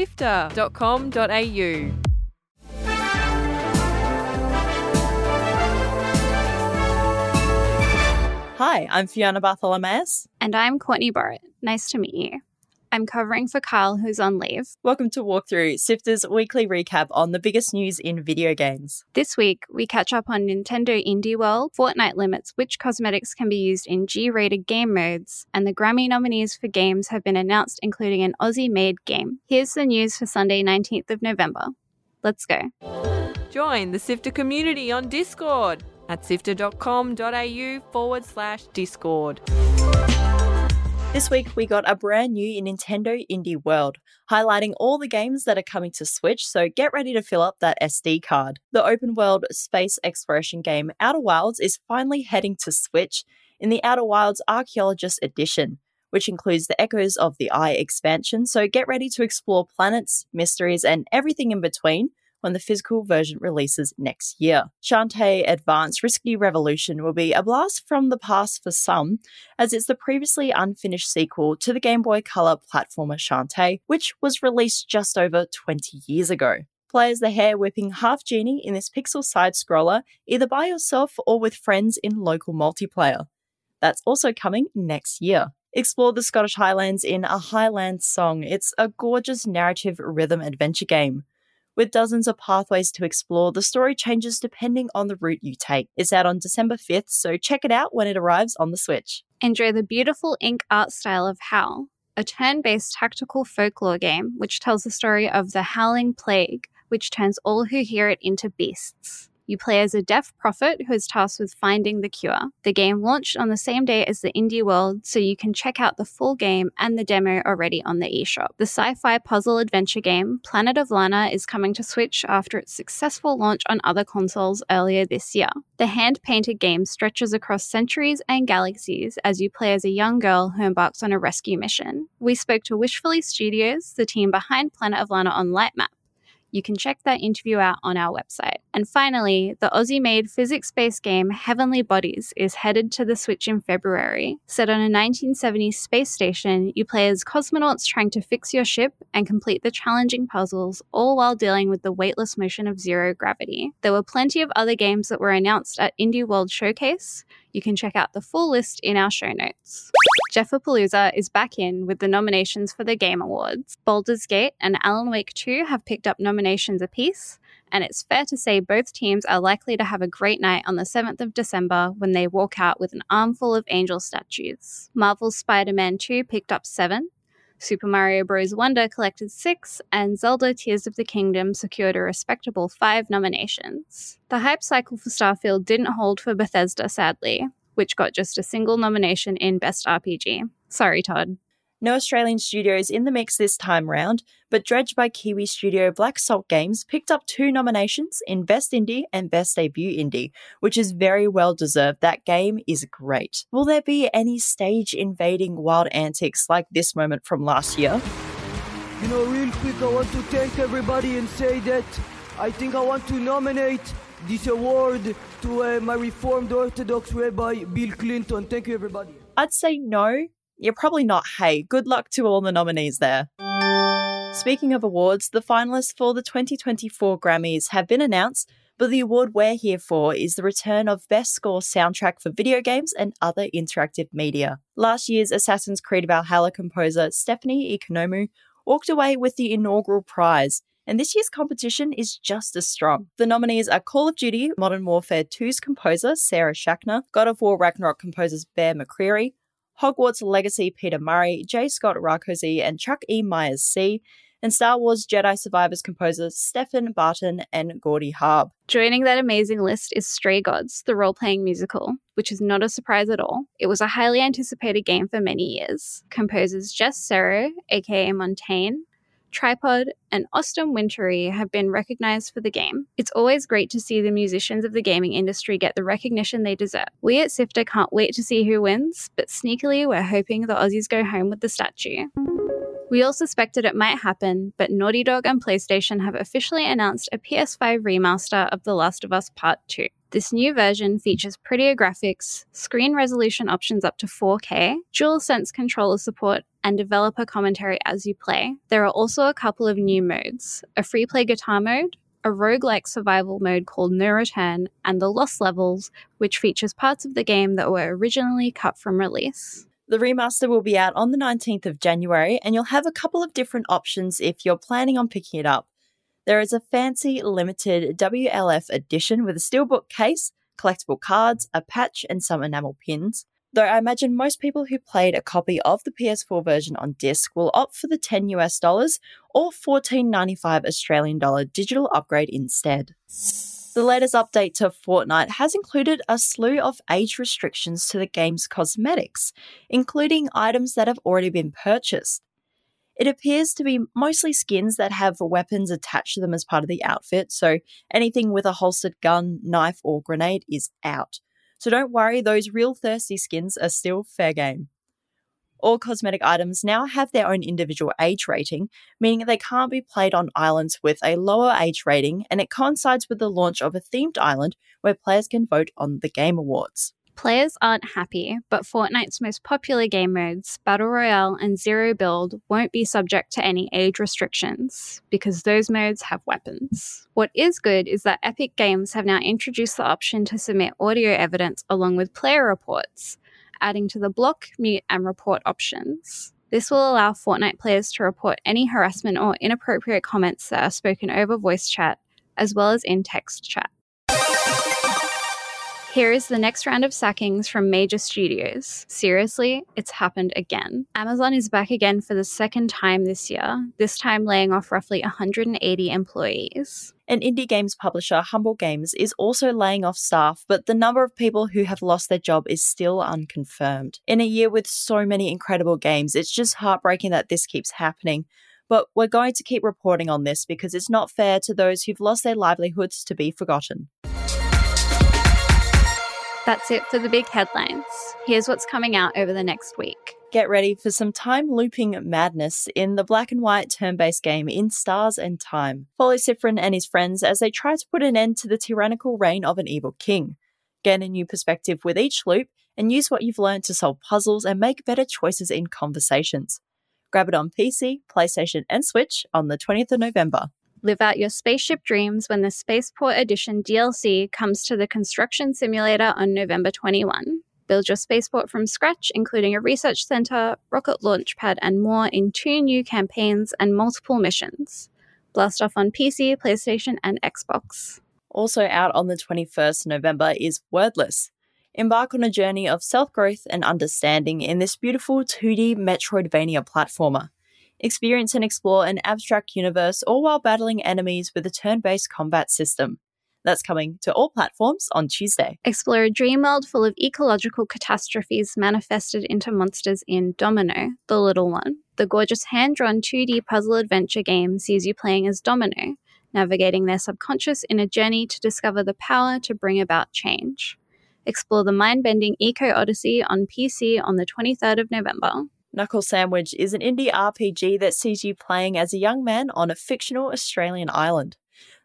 sifter.com.au. Hi, I'm Fiona Bartholomaeus. And I'm Courtney Borrett. Nice to meet you. I'm covering for Kyle, who's on leave. Welcome to Walkthrough, Sifter's weekly recap on the biggest news in video games. This week, we catch up on Nintendo Indie World, Fortnite limits which cosmetics can be used in G rated game modes, and the Grammy nominees for games have been announced, including an Aussie made game. Here's the news for Sunday, 19th of November. Let's go. Join the Sifter community on Discord at sifter.com.au forward slash Discord. This week, we got a brand new Nintendo Indie World, highlighting all the games that are coming to Switch, so get ready to fill up that SD card. The open world space exploration game Outer Wilds is finally heading to Switch in the Outer Wilds Archaeologist Edition, which includes the Echoes of the Eye expansion, so get ready to explore planets, mysteries, and everything in between when the physical version releases next year. Shantae Advanced Risky Revolution will be a blast from the past for some, as it's the previously unfinished sequel to the Game Boy Color platformer Shantae, which was released just over 20 years ago. Play as the hair whipping half genie in this pixel side scroller, either by yourself or with friends in local multiplayer. That's also coming next year. Explore the Scottish Highlands in a Highlands song. It's a gorgeous narrative rhythm adventure game. With dozens of pathways to explore, the story changes depending on the route you take. It's out on December 5th, so check it out when it arrives on the Switch. Enjoy the beautiful ink art style of Howl, a turn based tactical folklore game which tells the story of the Howling Plague, which turns all who hear it into beasts. You play as a deaf prophet who is tasked with finding the cure. The game launched on the same day as the Indie World, so you can check out the full game and the demo already on the eShop. The sci fi puzzle adventure game, Planet of Lana, is coming to Switch after its successful launch on other consoles earlier this year. The hand painted game stretches across centuries and galaxies as you play as a young girl who embarks on a rescue mission. We spoke to Wishfully Studios, the team behind Planet of Lana on Lightmap you can check that interview out on our website. And finally, the Aussie made physics based game Heavenly Bodies is headed to the Switch in February. Set on a 1970s space station, you play as cosmonauts trying to fix your ship and complete the challenging puzzles, all while dealing with the weightless motion of zero gravity. There were plenty of other games that were announced at Indie World Showcase. You can check out the full list in our show notes. Jeffapalooza is back in with the nominations for the Game Awards. Baldur's Gate and Alan Wake 2 have picked up nominations apiece, and it's fair to say both teams are likely to have a great night on the 7th of December when they walk out with an armful of angel statues. Marvel's Spider Man 2 picked up 7, Super Mario Bros. Wonder collected six, and Zelda Tears of the Kingdom secured a respectable five nominations. The hype cycle for Starfield didn't hold for Bethesda, sadly, which got just a single nomination in Best RPG. Sorry, Todd. No Australian studios in the mix this time round, but Dredge by Kiwi studio Black Salt Games picked up two nominations in Best Indie and Best Debut Indie, which is very well deserved. That game is great. Will there be any stage invading wild antics like this moment from last year? You know, real quick, I want to thank everybody and say that I think I want to nominate this award to uh, my Reformed Orthodox Rabbi Bill Clinton. Thank you, everybody. I'd say no. You're probably not hey. Good luck to all the nominees there. Speaking of awards, the finalists for the 2024 Grammys have been announced, but the award we're here for is the return of Best Score Soundtrack for Video Games and Other Interactive Media. Last year's Assassin's Creed Valhalla composer Stephanie Economou walked away with the inaugural prize, and this year's competition is just as strong. The nominees are Call of Duty Modern Warfare 2's composer Sarah Schachner, God of War Ragnarok composers Bear McCreary, Hogwarts Legacy Peter Murray, J. Scott Rakozy, and Chuck E. Myers C., and Star Wars Jedi Survivors composers Stephen Barton and Gordy Haab. Joining that amazing list is Stray Gods, the role playing musical, which is not a surprise at all. It was a highly anticipated game for many years. Composers Jess Cerro, aka Montaigne, Tripod, and Austin Wintory have been recognized for the game. It's always great to see the musicians of the gaming industry get the recognition they deserve. We at Sifter can't wait to see who wins, but sneakily, we're hoping the Aussies go home with the statue. We all suspected it might happen, but Naughty Dog and PlayStation have officially announced a PS5 remaster of The Last of Us Part 2. This new version features prettier graphics, screen resolution options up to 4K, DualSense controller support, and developer commentary as you play. There are also a couple of new modes a free play guitar mode, a roguelike survival mode called No Return, and the Lost Levels, which features parts of the game that were originally cut from release. The remaster will be out on the 19th of January, and you'll have a couple of different options if you're planning on picking it up. There is a fancy limited WLF edition with a steelbook case, collectible cards, a patch, and some enamel pins. Though I imagine most people who played a copy of the PS4 version on disc will opt for the 10 US dollars or 14.95 Australian dollar digital upgrade instead. The latest update to Fortnite has included a slew of age restrictions to the game's cosmetics, including items that have already been purchased. It appears to be mostly skins that have weapons attached to them as part of the outfit, so anything with a holstered gun, knife, or grenade is out. So don't worry, those real thirsty skins are still fair game. All cosmetic items now have their own individual age rating, meaning they can't be played on islands with a lower age rating, and it coincides with the launch of a themed island where players can vote on the Game Awards. Players aren't happy, but Fortnite's most popular game modes, Battle Royale and Zero Build, won't be subject to any age restrictions because those modes have weapons. What is good is that Epic Games have now introduced the option to submit audio evidence along with player reports, adding to the block, mute, and report options. This will allow Fortnite players to report any harassment or inappropriate comments that are spoken over voice chat, as well as in text chat. Here is the next round of sackings from major studios. Seriously, it's happened again. Amazon is back again for the second time this year, this time laying off roughly 180 employees. An indie games publisher Humble Games is also laying off staff, but the number of people who have lost their job is still unconfirmed. In a year with so many incredible games, it's just heartbreaking that this keeps happening. But we're going to keep reporting on this because it's not fair to those who've lost their livelihoods to be forgotten. That's it for the big headlines. Here's what's coming out over the next week. Get ready for some time looping madness in the black and white turn based game in Stars and Time. Follow Siffrin and his friends as they try to put an end to the tyrannical reign of an evil king. Gain a new perspective with each loop and use what you've learned to solve puzzles and make better choices in conversations. Grab it on PC, PlayStation, and Switch on the 20th of November. Live out your spaceship dreams when the Spaceport Edition DLC comes to the construction simulator on November 21. Build your spaceport from scratch, including a research center, rocket launch pad, and more in two new campaigns and multiple missions. Blast off on PC, PlayStation, and Xbox. Also out on the 21st November is Wordless. Embark on a journey of self growth and understanding in this beautiful 2D Metroidvania platformer. Experience and explore an abstract universe all while battling enemies with a turn based combat system. That's coming to all platforms on Tuesday. Explore a dream world full of ecological catastrophes manifested into monsters in Domino, the Little One. The gorgeous hand drawn 2D puzzle adventure game sees you playing as Domino, navigating their subconscious in a journey to discover the power to bring about change. Explore the mind bending Eco Odyssey on PC on the 23rd of November. Knuckle Sandwich is an indie RPG that sees you playing as a young man on a fictional Australian island.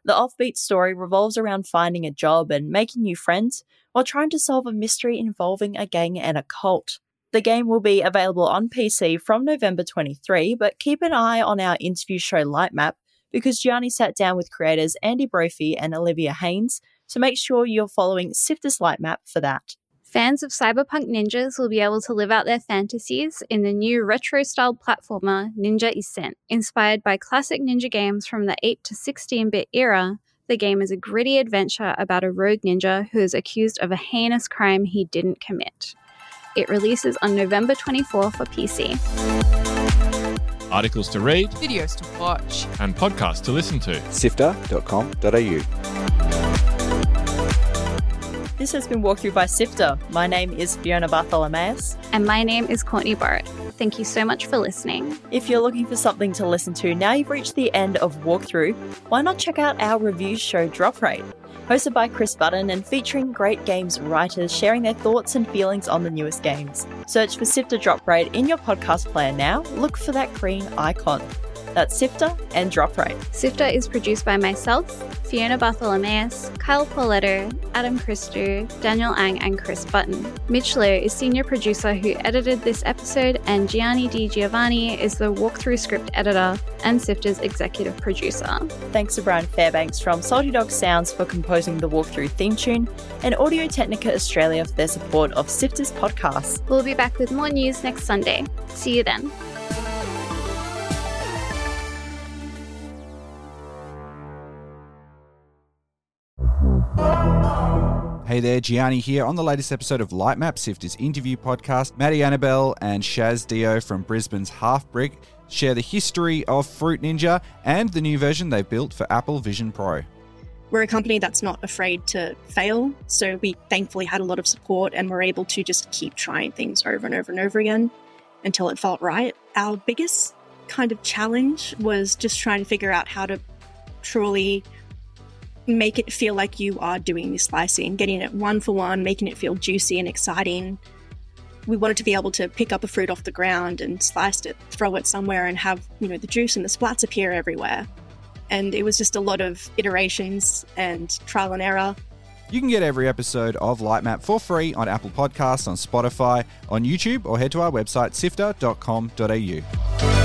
The offbeat story revolves around finding a job and making new friends while trying to solve a mystery involving a gang and a cult. The game will be available on PC from November 23, but keep an eye on our interview show Lightmap because Gianni sat down with creators Andy Brophy and Olivia Haynes, so make sure you're following Sifter's Lightmap for that. Fans of cyberpunk ninjas will be able to live out their fantasies in the new retro style platformer Ninja Issen. Inspired by classic ninja games from the 8 to 16 bit era, the game is a gritty adventure about a rogue ninja who is accused of a heinous crime he didn't commit. It releases on November 24 for PC. Articles to read, Videos to watch. and podcasts to listen to. sifter.com.au. This has been Walkthrough by Sifter. My name is Fiona Bartholomaeus. And my name is Courtney Borrett. Thank you so much for listening. If you're looking for something to listen to now you've reached the end of Walkthrough, why not check out our review show Drop Rate? Hosted by Chris Button and featuring great games writers sharing their thoughts and feelings on the newest games. Search for Sifter Drop Rate in your podcast player now. Look for that green icon. That's Sifter and Drop Rate. Sifter is produced by myself, Fiona Bartholomaeus, Kyle Pauletto, Adam Christou, Daniel Ang, and Chris Button. Mitch Loh is senior producer who edited this episode, and Gianni Di Giovanni is the walkthrough script editor and Sifter's executive producer. Thanks to Brian Fairbanks from Salty Dog Sounds for composing the walkthrough theme tune, and Audio Technica Australia for their support of Sifter's podcast. We'll be back with more news next Sunday. See you then. Hey there, Gianni here on the latest episode of Lightmap Sifters interview podcast. Maddie Annabelle and Shaz Dio from Brisbane's Halfbrick share the history of Fruit Ninja and the new version they've built for Apple Vision Pro. We're a company that's not afraid to fail, so we thankfully had a lot of support and were able to just keep trying things over and over and over again until it felt right. Our biggest kind of challenge was just trying to figure out how to truly make it feel like you are doing the slicing, getting it one for one, making it feel juicy and exciting. We wanted to be able to pick up a fruit off the ground and slice it, throw it somewhere, and have you know the juice and the splats appear everywhere. And it was just a lot of iterations and trial and error. You can get every episode of Lightmap for free on Apple Podcasts, on Spotify, on YouTube, or head to our website sifter.com.au.